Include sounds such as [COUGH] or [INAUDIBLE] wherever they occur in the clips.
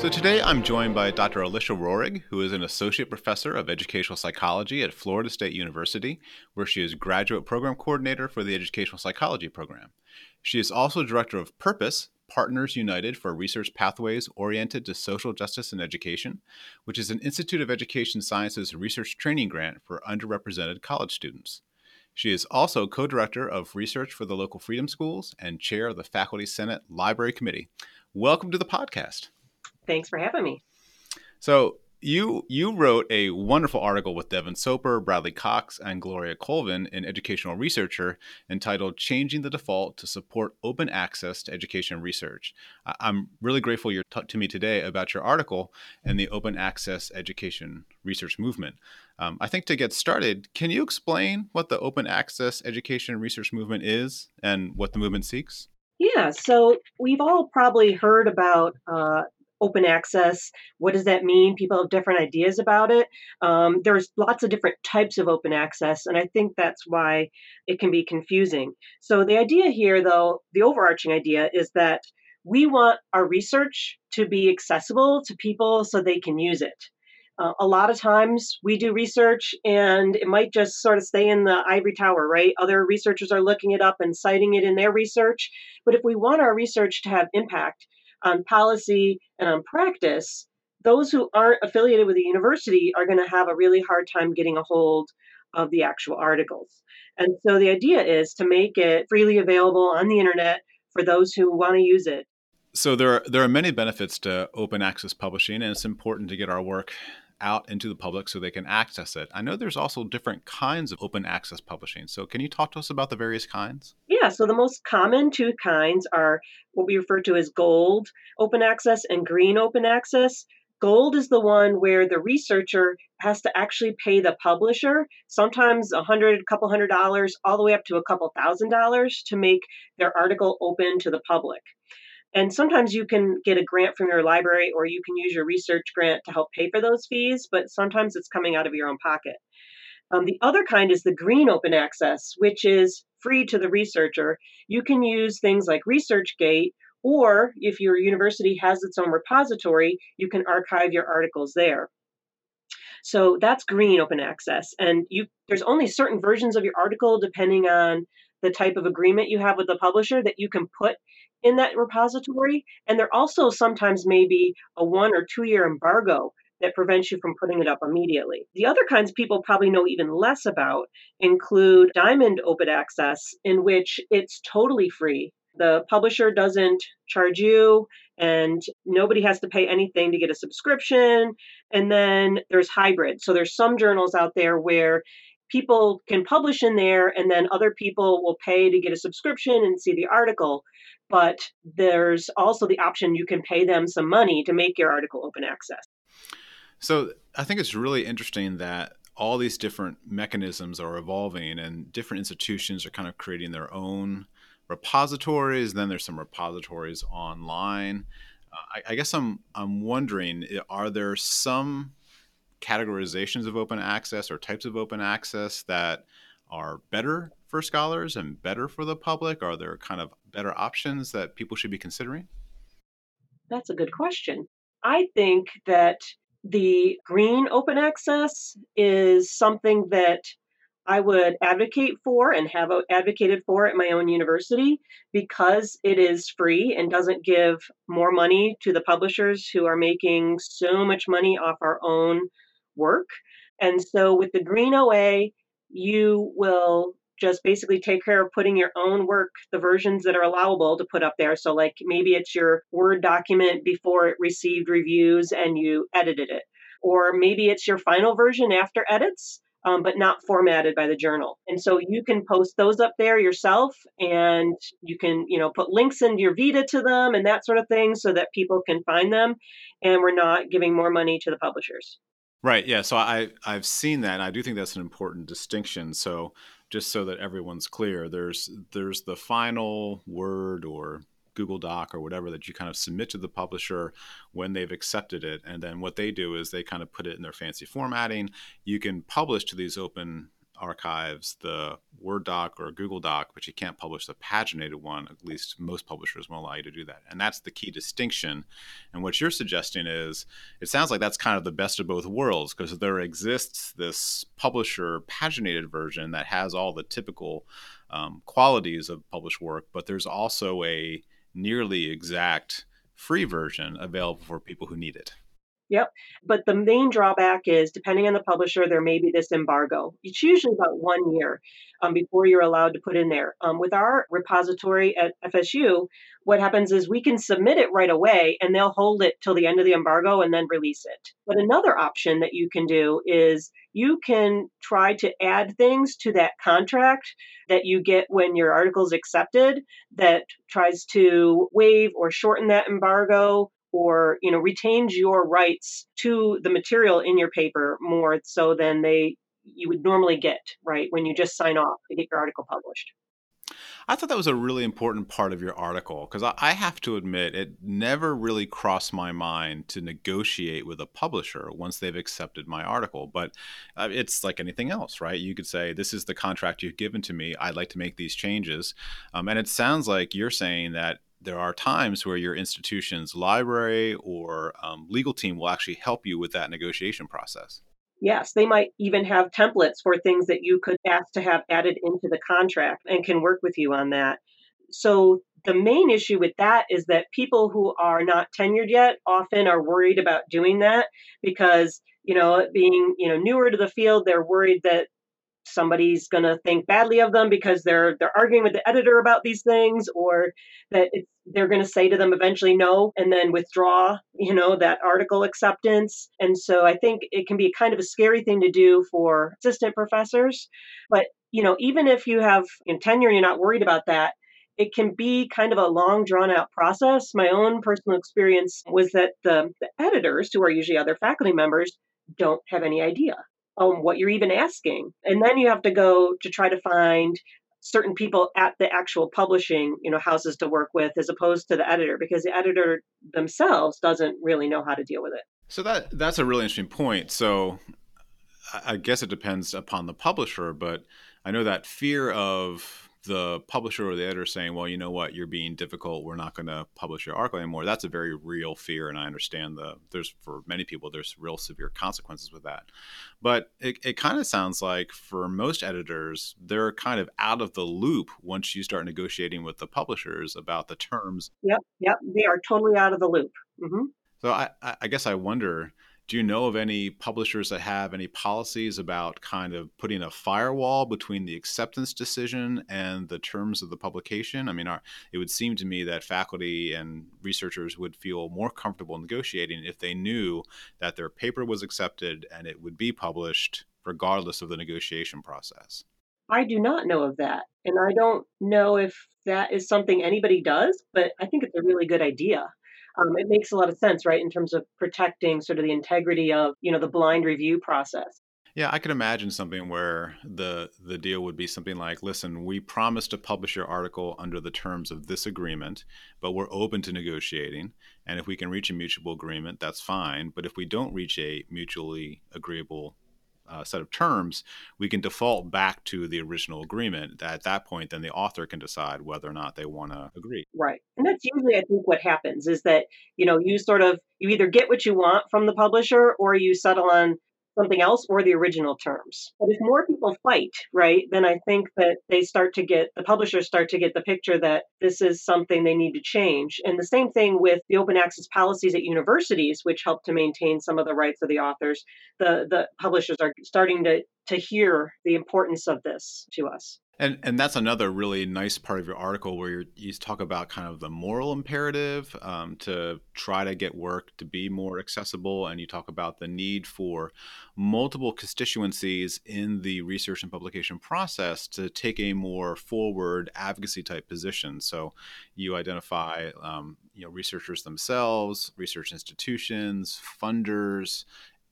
So today I'm joined by Dr. Alysia Roehrig, who is an associate professor of educational psychology at Florida State University, where she is graduate program coordinator for the educational psychology program. She is also director of Purpose, Partners United for Research Pathways Oriented to Social Justice and Education, which is an Institute of Education Sciences research training grant for underrepresented college students. She is also co director of research for the local Freedom Schools and chair of the Faculty Senate Library Committee. Welcome to the podcast. Thanks for having me. So you you wrote a wonderful article with Devin Soper, Bradley Cox, and Gloria Colvin in Educational Researcher entitled "Changing the Default to Support Open Access to Education Research." I'm really grateful you're talking to me today about your article and the open access education research movement. Um, I think to get started, can you explain what the open access education research movement is and what the movement seeks? Yeah, so we've all probably heard about uh, open access. What does that mean? People have different ideas about it. Um, there's lots of different types of open access, and I think that's why it can be confusing. So, the idea here, though, the overarching idea is that we want our research to be accessible to people so they can use it. Uh, a lot of times we do research and it might just sort of stay in the ivory tower, right? Other researchers are looking it up and citing it in their research. But if we want our research to have impact, on policy and on practice, those who aren't affiliated with the university are going to have a really hard time getting a hold of the actual articles. And so the idea is to make it freely available on the internet for those who want to use it. So there are there are many benefits to open access publishing and it's important to get our work out into the public so they can access it. I know there's also different kinds of open access publishing. So, can you talk to us about the various kinds? Yeah, so the most common two kinds are what we refer to as gold open access and green open access. Gold is the one where the researcher has to actually pay the publisher, sometimes a hundred, a couple hundred dollars, all the way up to a couple thousand dollars to make their article open to the public. And sometimes you can get a grant from your library or you can use your research grant to help pay for those fees, but sometimes it's coming out of your own pocket. Um, the other kind is the green open access, which is free to the researcher. You can use things like ResearchGate, or if your university has its own repository, you can archive your articles there. So that's green open access. And you there's only certain versions of your article depending on the type of agreement you have with the publisher that you can put in that repository. And there also sometimes may be a one or two year embargo that prevents you from putting it up immediately. The other kinds people probably know even less about include Diamond Open Access, in which it's totally free. The publisher doesn't charge you, and nobody has to pay anything to get a subscription. And then there's hybrid. So there's some journals out there where people can publish in there, and then other people will pay to get a subscription and see the article but there's also the option you can pay them some money to make your article open access. So I think it's really interesting that all these different mechanisms are evolving and different institutions are kind of creating their own repositories. Then there's some repositories online. Uh, I, I guess I'm I'm wondering, are there some categorizations of open access or types of open access that are better for scholars and better for the public? Are there kind of better options that people should be considering? That's a good question. I think that the green open access is something that I would advocate for and have advocated for at my own university because it is free and doesn't give more money to the publishers who are making so much money off our own work. And so with the Green OA, you will just basically take care of putting your own work, the versions that are allowable to put up there. So, like maybe it's your Word document before it received reviews and you edited it, or maybe it's your final version after edits. Um, but not formatted by the journal. And so you can post those up there yourself and you can, you know, put links into your Vita to them and that sort of thing so that people can find them. And we're not giving more money to the publishers. Right. Yeah. So I I've seen that. And I do think that's an important distinction. So just so that everyone's clear, there's there's the final word or Google Doc or whatever that you kind of submit to the publisher when they've accepted it, and then what they do is they kind of put it in their fancy formatting. You can publish to these open archives the Word doc or Google doc, but you can't publish the paginated one. At least most publishers won't allow you to do that. And that's the key distinction. And what you're suggesting is it sounds like that's kind of the best of both worlds because there exists this publisher paginated version that has all the typical um, qualities of published work, but there's also a nearly exact free version available for people who need it. Yep. But the main drawback is depending on the publisher, there may be this embargo. It's usually about one year um, before you're allowed to put in there. Um, with our repository at FSU, what happens is we can submit it right away and they'll hold it till the end of the embargo and then release it. But another option that you can do is you can try to add things to that contract that you get when your article is accepted that tries to waive or shorten that embargo or you know retains your rights to the material in your paper more so than they you would normally get right when you just sign off to get your article published I thought that was a really important part of your article because I, I, have to admit it never really crossed my mind to negotiate with a publisher once they've accepted my article. But uh, it's like anything else, right? You could say, This is the contract you've given to me. I'd like to make these changes. Um, and it sounds like you're saying that there are times where your institution's library or um, legal team will actually help you with that negotiation process. Yes, they might even have templates for things that you could ask to have added into the contract and can work with you on that. So, the main issue with that is that people who are not tenured yet often are worried about doing that because, you know, being, you know, newer to the field, they're worried that somebody's going to think badly of them because they're they're arguing with the editor about these things or that they're going to say to them eventually no and then withdraw you know that article acceptance. And so i think it can be kind of a scary thing to do for assistant professors. But you know even if you have in tenure and you're not worried about that it can be kind of a long drawn out process. My own personal experience was that the, the editors who are usually other faculty members don't have any idea um, what you're even asking. And then you have to go to try to find certain people at the actual publishing you know houses to work with as opposed to the editor because the editor themselves doesn't really know how to deal with it so that that's a really interesting point so i guess it depends upon the publisher but i know that fear of the publisher or the editor saying, well, you know what, you're being difficult. We're not going to publish your article anymore. That's a very real fear. And I understand the, there's for many people, there's real severe consequences with that. But it, it kind of sounds like for most editors, they're kind of out of the loop once you start negotiating with the publishers about the terms. Yep. Yep. They are totally out of the loop. Mm-hmm. So I, I guess I wonder, do you know of any publishers that have any policies about kind of putting a firewall between the acceptance decision and the terms of the publication? I mean, are, it would seem to me that faculty and researchers would feel more comfortable negotiating if they knew that their paper was accepted and it would be published regardless of the negotiation process. I do not know of that. And I don't know if that is something anybody does, but I think it's a really good idea um, it makes a lot of sense, right, in terms of protecting sort of the integrity of you know the blind review process. Yeah, I could imagine something where the the deal would be something like, "Listen, we promise to publish your article under the terms of this agreement, but we're open to negotiating, and if we can reach a mutual agreement, that's fine. But if we don't reach a mutually agreeable uh, set of terms, we can default back to the original agreement. At that point, then the author can decide whether or not they want to agree. Right. And that's usually, I think, what happens is that, you know, you sort of, you either get what you want from the publisher or you settle on something else or the original terms. But if more people fight, right, then I think that they start to get, the publishers start to get the picture that this is something they need to change. And the same thing with the open access policies at universities, which help to maintain some of the rights of the authors. The, the publishers are starting to, to hear the importance of this to us. And and that's another really nice part of your article where you talk about kind of the moral imperative um, to try to get work to be more accessible, and you talk about the need for multiple constituencies in the research and publication process to take a more forward advocacy type position. So you identify um, you know researchers themselves, research institutions, funders,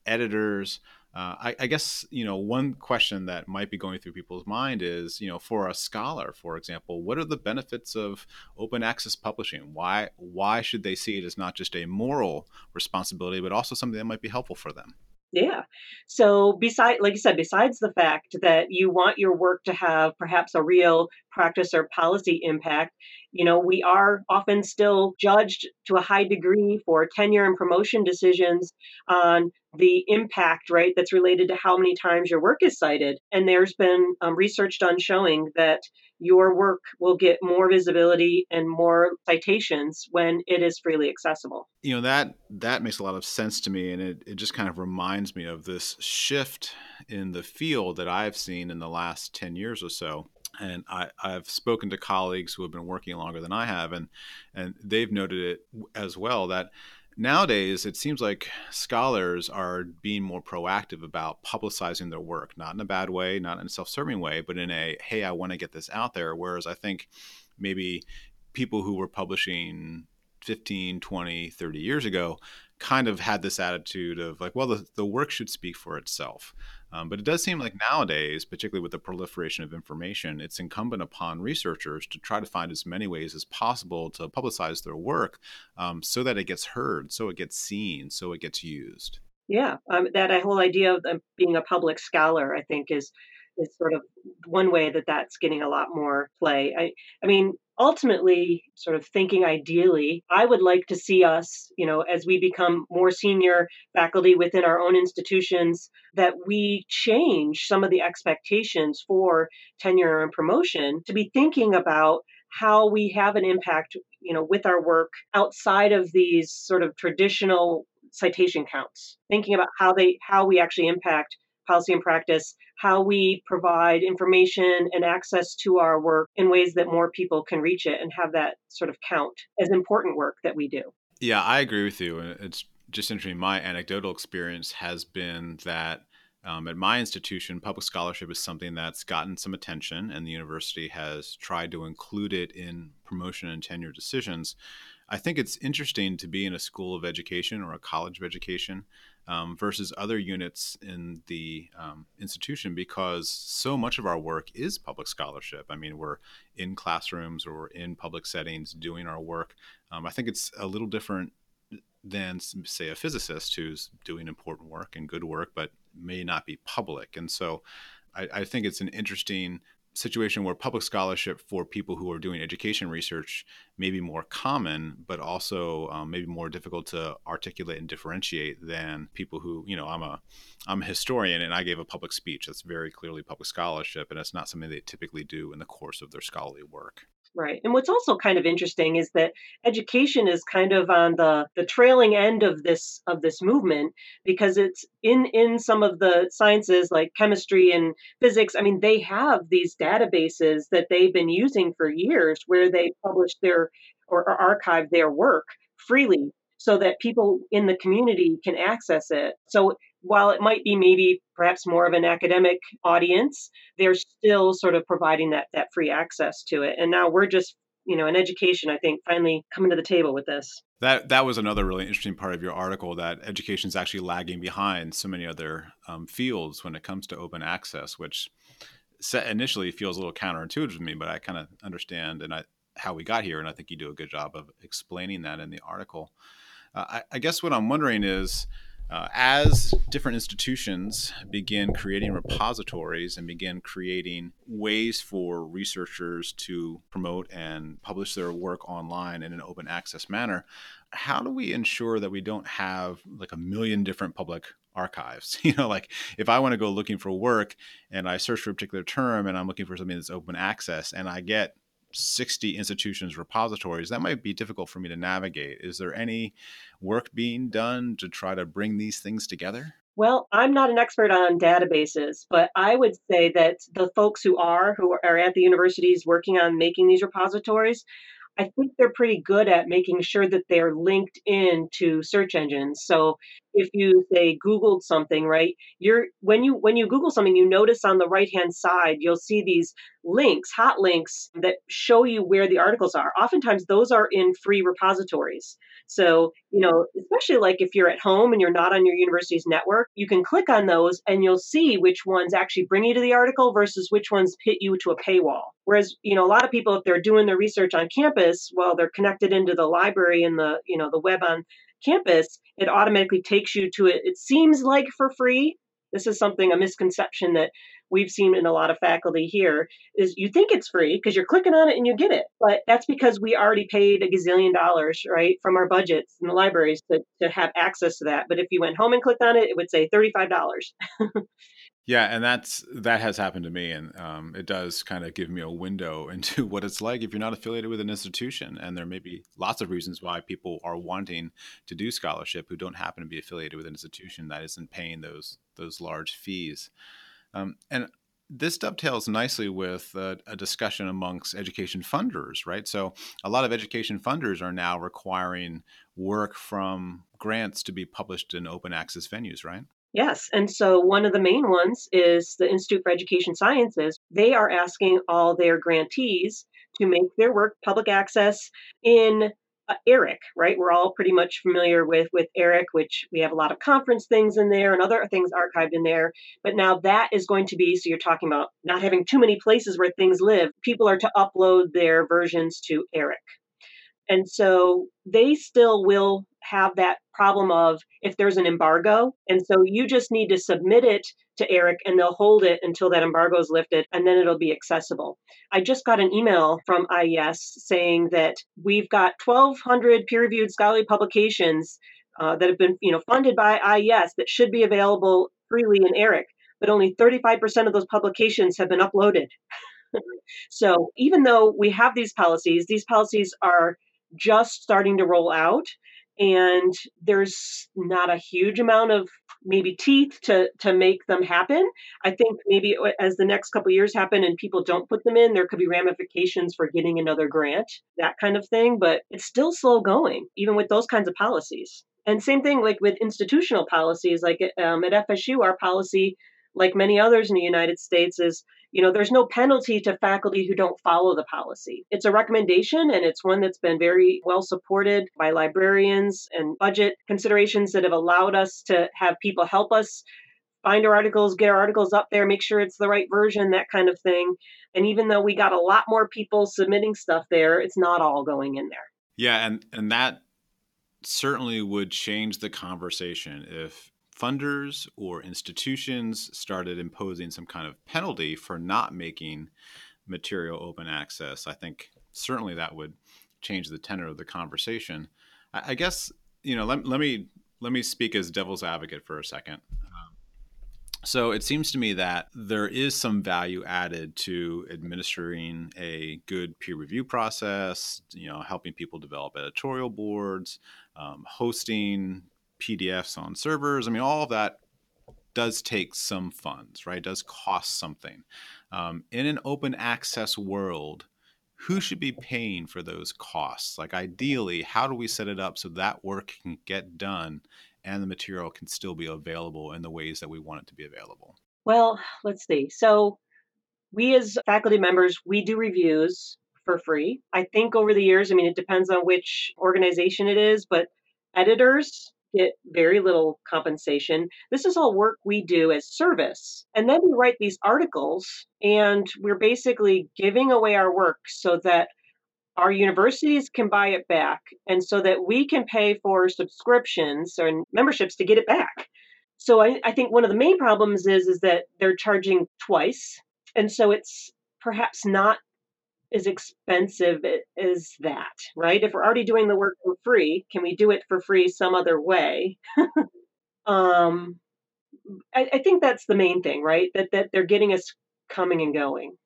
editors. Uh, I, I, guess you know one question that might be going through people's mind is you know for a scholar, for example, what are the benefits of open access publishing? Why why should they see it as not just a moral responsibility, but also something that might be helpful for them? Yeah. So beside like you said, besides the fact that you want your work to have perhaps a real practice or policy impact, you know, we are often still judged to a high degree for tenure and promotion decisions on the impact, right, that's related to how many times your work is cited. And there's been um, research done showing that your work will get more visibility and more citations when it is freely accessible. You know that that makes a lot of sense to me, and it, it just kind of reminds me of this shift in the field that I've seen in the last ten years or so. And I, I've spoken to colleagues who have been working longer than I have, and and they've noted it as well that nowadays it seems like scholars are being more proactive about publicizing their work not in a bad way not in a self-serving way but in a hey i want to get this out there. Whereas i think maybe people who were publishing 15 20 30 years ago kind of had this attitude of like well the, the work should speak for itself um, but it does seem like nowadays, particularly with the proliferation of information, it's incumbent upon researchers to try to find as many ways as possible to publicize their work um, so that it gets heard, so it gets seen, so it gets used. Yeah, um, that whole idea of being a public scholar, I think, is is sort of one way that that's getting a lot more play. I, I mean, ultimately, sort of thinking ideally, I would like to see us, you know, as we become more senior faculty within our own institutions, that we change some of the expectations for tenure and promotion to be thinking about how we have an impact, you know, with our work outside of these sort of traditional citation counts, thinking about how they how we actually impact policy and practice, how we provide information and access to our work in ways that more people can reach it and have that sort of count as important work that we do. Yeah, I agree with you. It's just interesting. My anecdotal experience has been that um, at my institution, public scholarship is something that's gotten some attention, and the university has tried to include it in promotion and tenure decisions. I think it's interesting to be in a school of education or a college of education um, versus other units in the um, institution because so much of our work is public scholarship. I mean, we're in classrooms or in public settings doing our work. Um, I think it's a little different than, say, a physicist who's doing important work and good work, but may not be public. And so I, I think it's an interesting situation where public scholarship for people who are doing education research may be more common, but also um, maybe more difficult to articulate and differentiate than people who, you know, I'm a, I'm a historian and I gave a public speech. That's very clearly public scholarship, and it's not something they typically do in the course of their scholarly work. Right. And what's also kind of interesting is that education is kind of on the the trailing end of this of this movement because it's in in some of the sciences like chemistry and physics. I mean, they have these databases that they've been using for years where they publish their or, or archive their work freely so that people in the community can access it. So while it might be maybe perhaps more of an academic audience, they're still sort of providing that that free access to it. And now we're just you know, in education, I think finally coming to the table with this. That that was another really interesting part of your article that education is actually lagging behind so many other um, fields when it comes to open access, which initially feels a little counterintuitive to me, but I kind of understand and I, how we got here, and I think you do a good job of explaining that in the article. Uh, I, I guess what I'm wondering is uh, as different institutions begin creating repositories and begin creating ways for researchers to promote and publish their work online in an open access manner, how do we ensure that we don't have like a million different public archives? [LAUGHS] You know, like if I want to go looking for work and I search for a particular term and I'm looking for something that's open access and I get 60 institutions repositories that might be difficult for me to navigate. Is there any work being done to try to bring these things together? Well i'm not an expert on databases but i would say that the folks who are who are at the universities working on making these repositories I think they're pretty good at making sure that they're linked in to search engines. So if you say Googled something, right, you're when you when you Google something, you notice on the right hand side you'll see these links, hot links that show you where the articles are. Oftentimes those are in free repositories. So, you know, especially like if you're at home and you're not on your university's network, you can click on those and you'll see which ones actually bring you to the article versus which ones hit you to a paywall. Whereas, you know, a lot of people, if they're doing their research on campus, well, they're connected into the library and the, you know, the web on campus, it automatically takes you to it. It seems like for free. This is something, a misconception that we've seen in a lot of faculty here is you think it's free because you're clicking on it and you get it. But that's because we already paid a gazillion dollars, right, from our budgets in the libraries to, to have access to that. But if you went home and clicked on it, it would say $35. [LAUGHS] Yeah, and that's that has happened to me, and um, it does kind of give me a window [LAUGHS] into what it's like if you're not affiliated with an institution. And there may be lots of reasons why people are wanting to do scholarship who don't happen to be affiliated with an institution that isn't paying those those large fees. Um, and this dovetails nicely with a, a, discussion amongst education funders, right? So, a lot of education funders are now requiring work from grants to be published in open access venues, right? Yes. And so, one of the main ones is the Institute for Education Sciences. They are asking all their grantees to make their work public access in uh, ERIC, right? We're all pretty much familiar with with ERIC, which we have a lot of conference things in there and other things archived in there. But now that is going to be so you're talking about not having too many places where things live. People are to upload their versions to ERIC. And so they still will have that problem of if there's an embargo. And so you just need to submit it to ERIC and they'll hold it until that embargo is lifted and then it'll be accessible. I just got an email from IES saying that we've got 1,200 peer reviewed scholarly publications uh, that have been you know, funded by IES that should be available freely in ERIC, but only 35% of those publications have been uploaded. [LAUGHS] so even though we have these policies, these policies are just starting to roll out and there's not a huge amount of maybe teeth to to make them happen. I think maybe as the next couple years happen and people don't put them in there could be ramifications for getting another grant that kind of thing but it's still slow going even with those kinds of policies. And same thing like with institutional policies like um, at fsu our policy like many others in the united states is you know there's no penalty to faculty who don't follow the policy. It's a recommendation and it's one that's been very well supported by librarians and budget considerations that have allowed us to have people help us find our articles get our articles up there make sure it's the right version that kind of thing. And even though we got a lot more people submitting stuff there it's not all going in there. Yeah and and that certainly would change the conversation if funders or institutions started imposing some kind of penalty for not making material open access, I think certainly that would change the tenor of the conversation. I, I guess you know let, let me let me speak as devil's advocate for a second. So it seems to me that there is some value added to administering a good peer review process, you know, helping people develop editorial boards, um, hosting PDFs on servers. I mean, all of that does take some funds, right? It does cost something. Um, in an open access world, who should be paying for those costs? Like, ideally, how do we set it up so that work can get done and the material can still be available in the ways that we want it to be available? Well, let's see. So, we as faculty members, we do reviews for free. I think over the years, I mean, it depends on which organization it is, but editors get very little compensation. This is all work we do as service. And then we write these articles, and we're basically giving away our work so that our universities can buy it back and so that we can pay for subscriptions and memberships to get it back. So I, I think one of the main problems is is that they're charging twice. And so it's perhaps not as expensive as that, right? If we're already doing the work for free, can we do it for free some other way? [LAUGHS] um, I, I, think that's the main thing, right? That that they're getting us coming and going.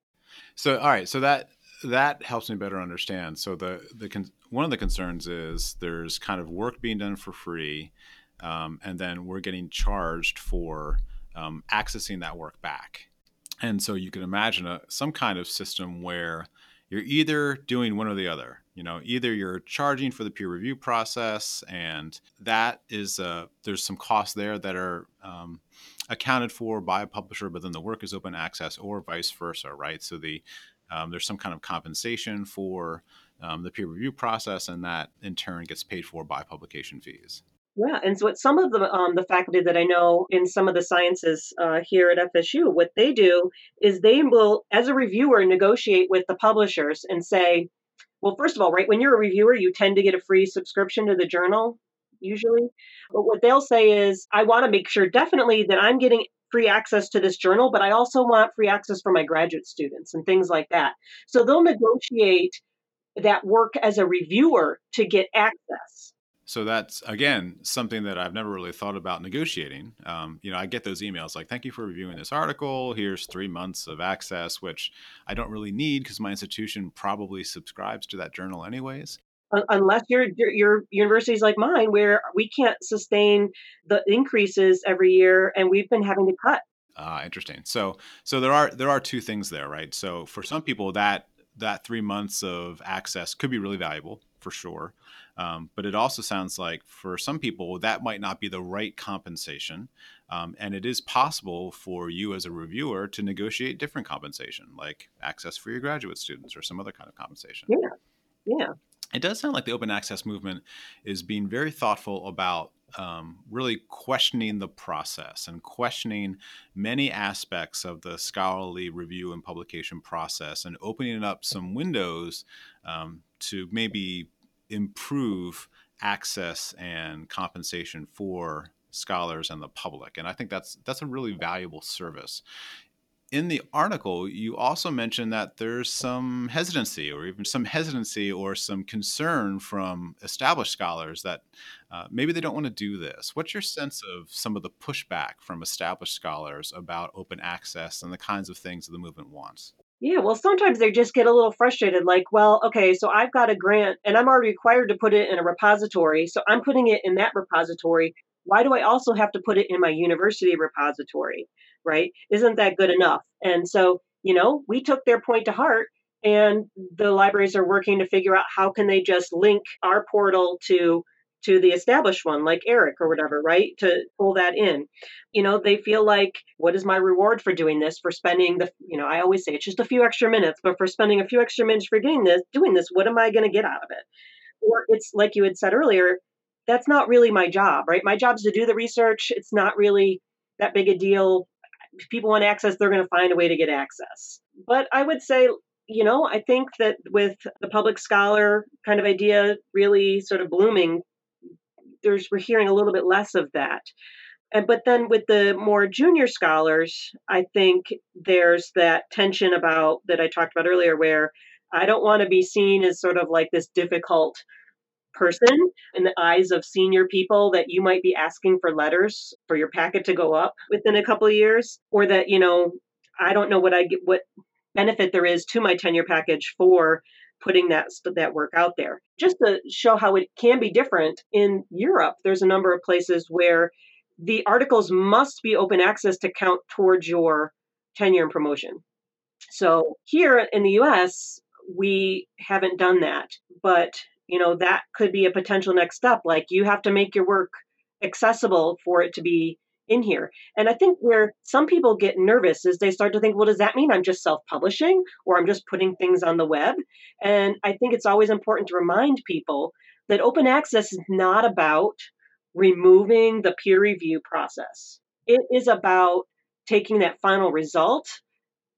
So, all right, so that that helps me better understand. So the the con- one of the concerns is there's kind of work being done for free, um, and then we're getting charged for um, accessing that work back. And so you can imagine a, some kind of system where you're either doing one or the other. You know, either you're charging for the peer review process, and that is uh, there's some costs there that are um, accounted for by a publisher, but then the work is open access, or vice versa, right? So the um, there's some kind of compensation for um, the peer review process, and that in turn gets paid for by publication fees. Yeah, and so what some of the um, the faculty that I know in some of the sciences uh, here at FSU, what they do is they will, as a reviewer, negotiate with the publishers and say, well, first of all, right when you're a reviewer, you tend to get a free subscription to the journal. usually. But what they'll say is, I want to make sure definitely that I'm getting free access to this journal, but I also want free access for my graduate students and things like that. So they'll negotiate that work as a reviewer to get access. So that's again something that I've never really thought about negotiating. Um, you know, I get those emails like, "Thank you for reviewing this article. Here's three months of access," which I don't really need because my institution probably subscribes to that journal anyways. Unless your your university is like mine, where we can't sustain the increases every year, and we've been having to cut. Ah, interesting. So, so there are there are two things there, right? So, for some people, that that three months of access could be really valuable for sure. Um, but it also sounds like for some people that might not be the right compensation. Um, and it is possible for you as a reviewer to negotiate different compensation, like access for your graduate students or some other kind of compensation. Yeah. Yeah. It does sound like the open access movement is being very thoughtful about um, really questioning the process and questioning many aspects of the scholarly review and publication process and opening up some windows um, to maybe improve access and compensation for scholars and the public and i think that's that's a really valuable service in the article, you also mentioned that there's some hesitancy, or even some hesitancy, or some concern from established scholars that uh, maybe they don't want to do this. What's your sense of some of the pushback from established scholars about open access and the kinds of things that the movement wants? Yeah, well, sometimes they just get a little frustrated like, well, okay, so I've got a grant and I'm already required to put it in a repository. So I'm putting it in that repository. Why do I also have to put it in my university repository? right? Isn't that good enough? And so, you know, we took their point to heart and the libraries are working to figure out how can they just link our portal to to the established one like ERIC or whatever mm-hmm. right to pull that in. You know they feel like what is my reward for doing this for spending the you know i always say it's just a few extra minutes but for spending a few extra minutes for doing this doing this what am i going to get out of it? Or it's like you had said earlier that's not really my job right? My job is to do the research. It's not really that big a deal. If people want access, they're going to find a way to get access. But I would say, you know, I think that with the public scholar kind of idea really sort of blooming, there's we're hearing a little bit less of that. And, but then with the more junior scholars, I think there's that tension about that I talked about earlier, where I don't want to be seen as sort of like this difficult person in the eyes of senior people that you might be asking for letters for your packet to go up within a couple of years or that you know i don't know what i get what benefit there is to my tenure package for putting that that work out there. Just to show how it can be different in europe there's a number of places where the articles must be open access to count towards your tenure and promotion. So here in the us we haven't done that but you know that could be a potential next step. Like you have to make your work accessible for it to be in here. And i think where some people get nervous is they start to think well does that mean i'm just self-publishing or i'm just putting things on the web? And i think it's always important to remind people that open access is not about removing the peer review process. It is about taking that final result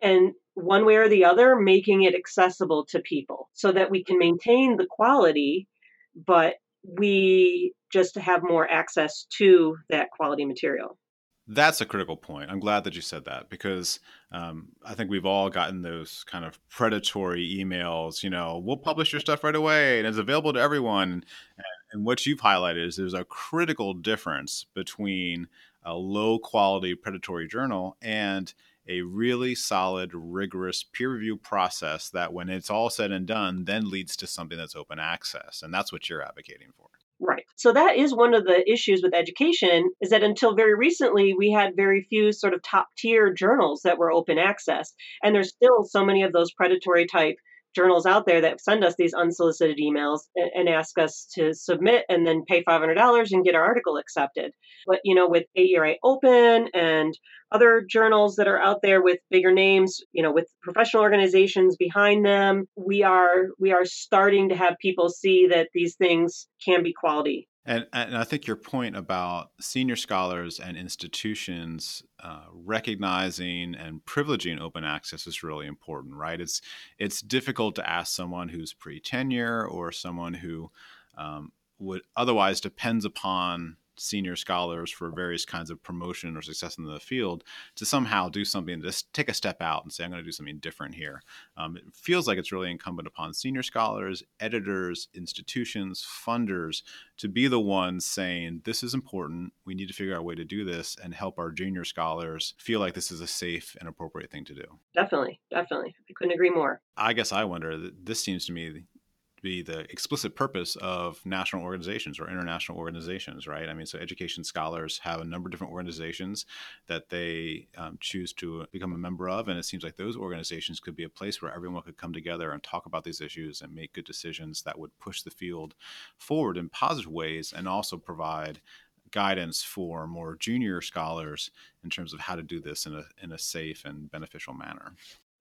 and one way or the other, making it accessible to people so that we can maintain the quality, but we just have more access to that quality material. That's a critical point. I'm glad that you said that because um, I think we've all gotten those kind of predatory emails. You know, we'll publish your stuff right away and it's available to everyone. And what you've highlighted is there's a critical difference between a low quality predatory journal and a really solid, rigorous peer review process that, when it's all said and done, then leads to something that's open access. And that's what you're advocating for. Right. So that is one of the issues with education is that until very recently we had very few sort of top tier journals that were open access and there's still so many of those predatory type journals out there that send us these unsolicited emails and, ask us to submit and then pay $500 and get our article accepted. But, you know, with AERA Open and other journals that are out there with bigger names, you know, with professional organizations behind them, we are we are starting to have people see that these things can be quality and, and I think your point about senior scholars and institutions uh, recognizing and privileging open access is really important, right? It's it's difficult to ask someone who's pre tenure or someone who um, would otherwise depends upon senior scholars for various kinds of promotion or success in the field to somehow do something, just take a step out and say, I'm going to do something different here. Um, it feels like it's really incumbent upon senior scholars, editors, institutions, funders to be the ones saying, This is important. We need to figure out a way to do this and help our junior scholars feel like this is a safe and appropriate thing to do. Definitely. Definitely. I couldn't agree more. I guess I wonder, this seems to me be the explicit purpose of national organizations or international organizations, right? I mean, so education scholars have a number of different organizations that they um, choose to become a member of, and it seems like those organizations could be a place where everyone could come together and talk about these issues and make good decisions that would push the field forward in positive ways and also provide guidance for more junior scholars in terms of how to do this in a in a safe and beneficial manner.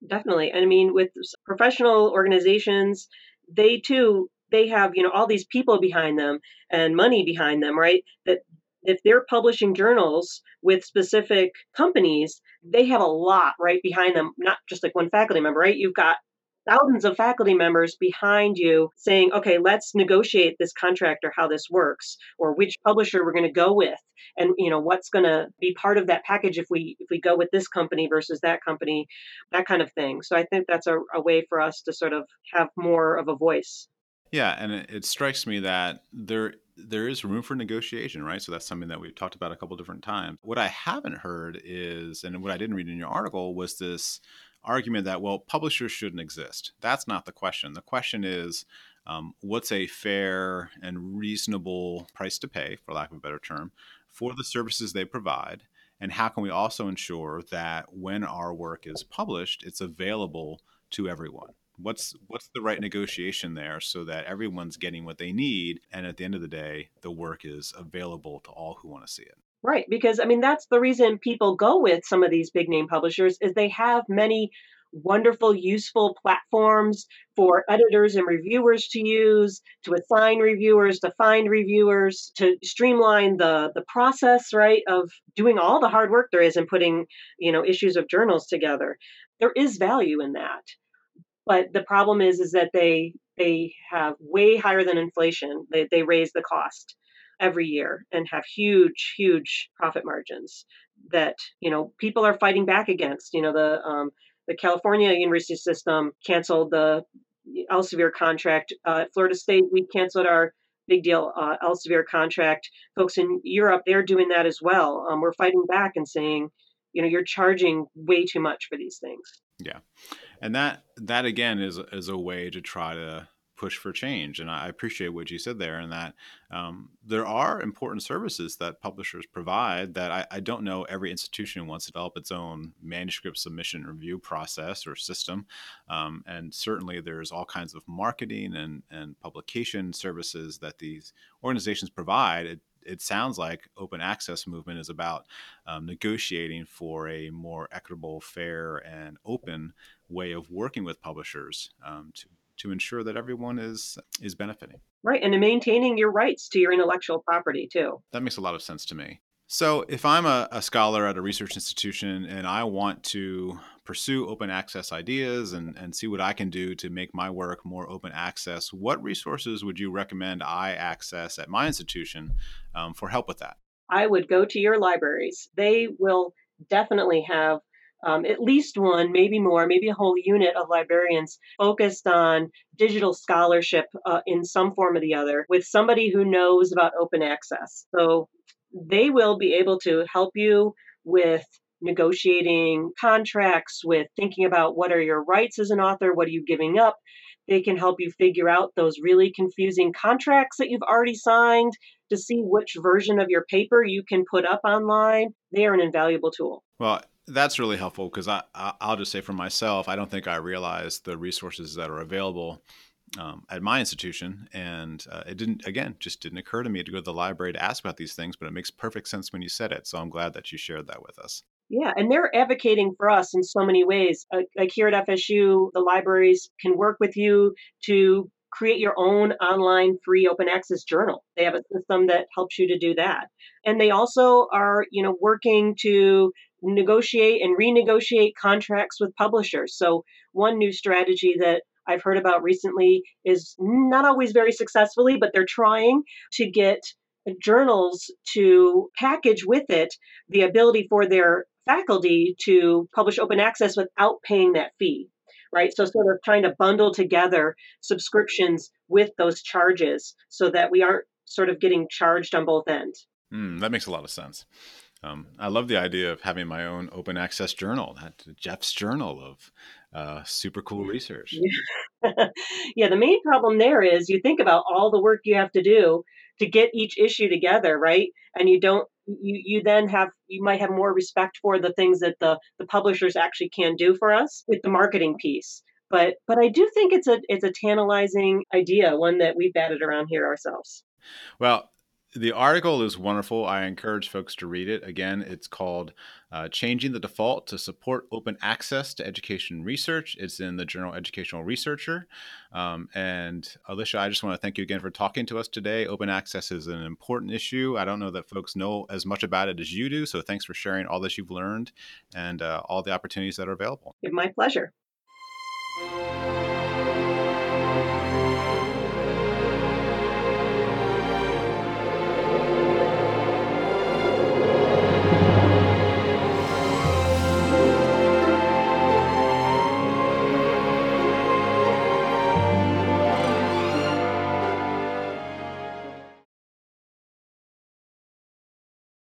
Definitely. I mean, with professional organizations, they too they have you know all these people behind them and money behind them right? That if they're publishing journals with specific companies they have a lot right behind them not just like one faculty member right? You've got thousands of faculty members behind you saying okay let's negotiate this contract or how this works or which publisher we're going to go with and you know what's going to be part of that package if we if we go with this company versus that company that kind of thing so i think that's a, a way for us to sort of have more of a voice yeah and it, it strikes me that there there is room for negotiation, right? So that's something that we've talked about a couple different times. What I haven't heard is, and what I didn't read in your article was this argument that, well, publishers shouldn't exist. That's not the question. The question is, um, what's a fair and reasonable price to pay, for lack of a better term, for the services they provide? And how can we also ensure that when our work is published, it's available to everyone? What's what's the right negotiation there so that everyone's getting what they need and at the end of the day the work is available to all who want to see it. Right, because I mean that's the reason people go with some of these big name publishers is they have many wonderful useful platforms for editors and reviewers to use to assign reviewers to find reviewers to streamline the the process right of doing all the hard work there is in putting you know issues of journals together. There is value in that but the problem is is that they they have way higher than inflation. They, they raise the cost every year and have huge, huge profit margins that you know people are fighting back against. You know the um, the California university system canceled the Elsevier contract. Uh, Florida State, we canceled our big deal uh, Elsevier contract. Folks in Europe, they're doing that as well. Um, we're fighting back and saying, you know, you're charging way too much for these things. Yeah, and that that again is is a way to try to push for change. And I appreciate what you said there, and that um, there are important services that publishers provide that I, I, don't know every institution wants to develop its own manuscript submission review process or system. Um, and certainly there's all kinds of marketing and, and publication services that these organizations provide. It, it sounds like open access movement is about um, negotiating for a more equitable, fair, and open way of working with publishers um, to to ensure that everyone is is benefiting. Right, and maintaining your rights to your intellectual property too. That makes a lot of sense to me. So, if I'm a, a, scholar at a research institution and I want to pursue open access ideas and, and see what I can do to make my work more open access, what resources would you recommend I access at my institution um, for help with that? I would go to your libraries. They will definitely have um, at least one, maybe more, maybe a whole unit of librarians focused on digital scholarship uh, in some form or the other with somebody who knows about open access. So they will be able to help you with negotiating contracts, with thinking about what are your rights as an author, what are you giving up. They can help you figure out those really confusing contracts that you've already signed to see which version of your paper you can put up online. They are an invaluable tool. Well, that's really helpful because I, I will just say for myself, I don't think I realized the resources that are available um, at my institution, and uh, it didn't again just didn't occur to me to go to the library to ask about these things. But it makes perfect sense when you said it, so I'm glad that you shared that with us. Yeah, and they're advocating for us in so many ways. Like here at FSU, the libraries can work with you to create your own online free open access journal. They have a system that helps you to do that. And they also are, you know, working to negotiate and renegotiate contracts with publishers. So, one new strategy that I've heard about recently is not always very successfully, but they're trying to get journals to package with it the ability for their faculty to publish open access without paying that fee right? So, sort of trying to bundle together subscriptions with those charges so that we aren't sort of getting charged on both ends. Mm, that makes a lot of sense. Um, I love the idea of having my own open access journal, that Jeff's journal of uh, super cool research. [LAUGHS] yeah, the main problem there is you think about all the work you have to do to get each issue together, right? And you don't you you then have you might have more respect for the things that the the publishers actually can do for us with the marketing piece. But but I do think it's a it's a tantalizing idea, one that we've batted around here ourselves. Well, the article is wonderful. I encourage folks to read it. Again, it's called uh, Changing the Default to Support Open Access to Education Research. It's in the Journal Educational Researcher. Um, and Alysia, I just want to thank you again for talking to us today. Open access is an important issue. I don't know that folks know as much about it as you do. So thanks for sharing all that you've learned and uh, all the opportunities that are available. My pleasure.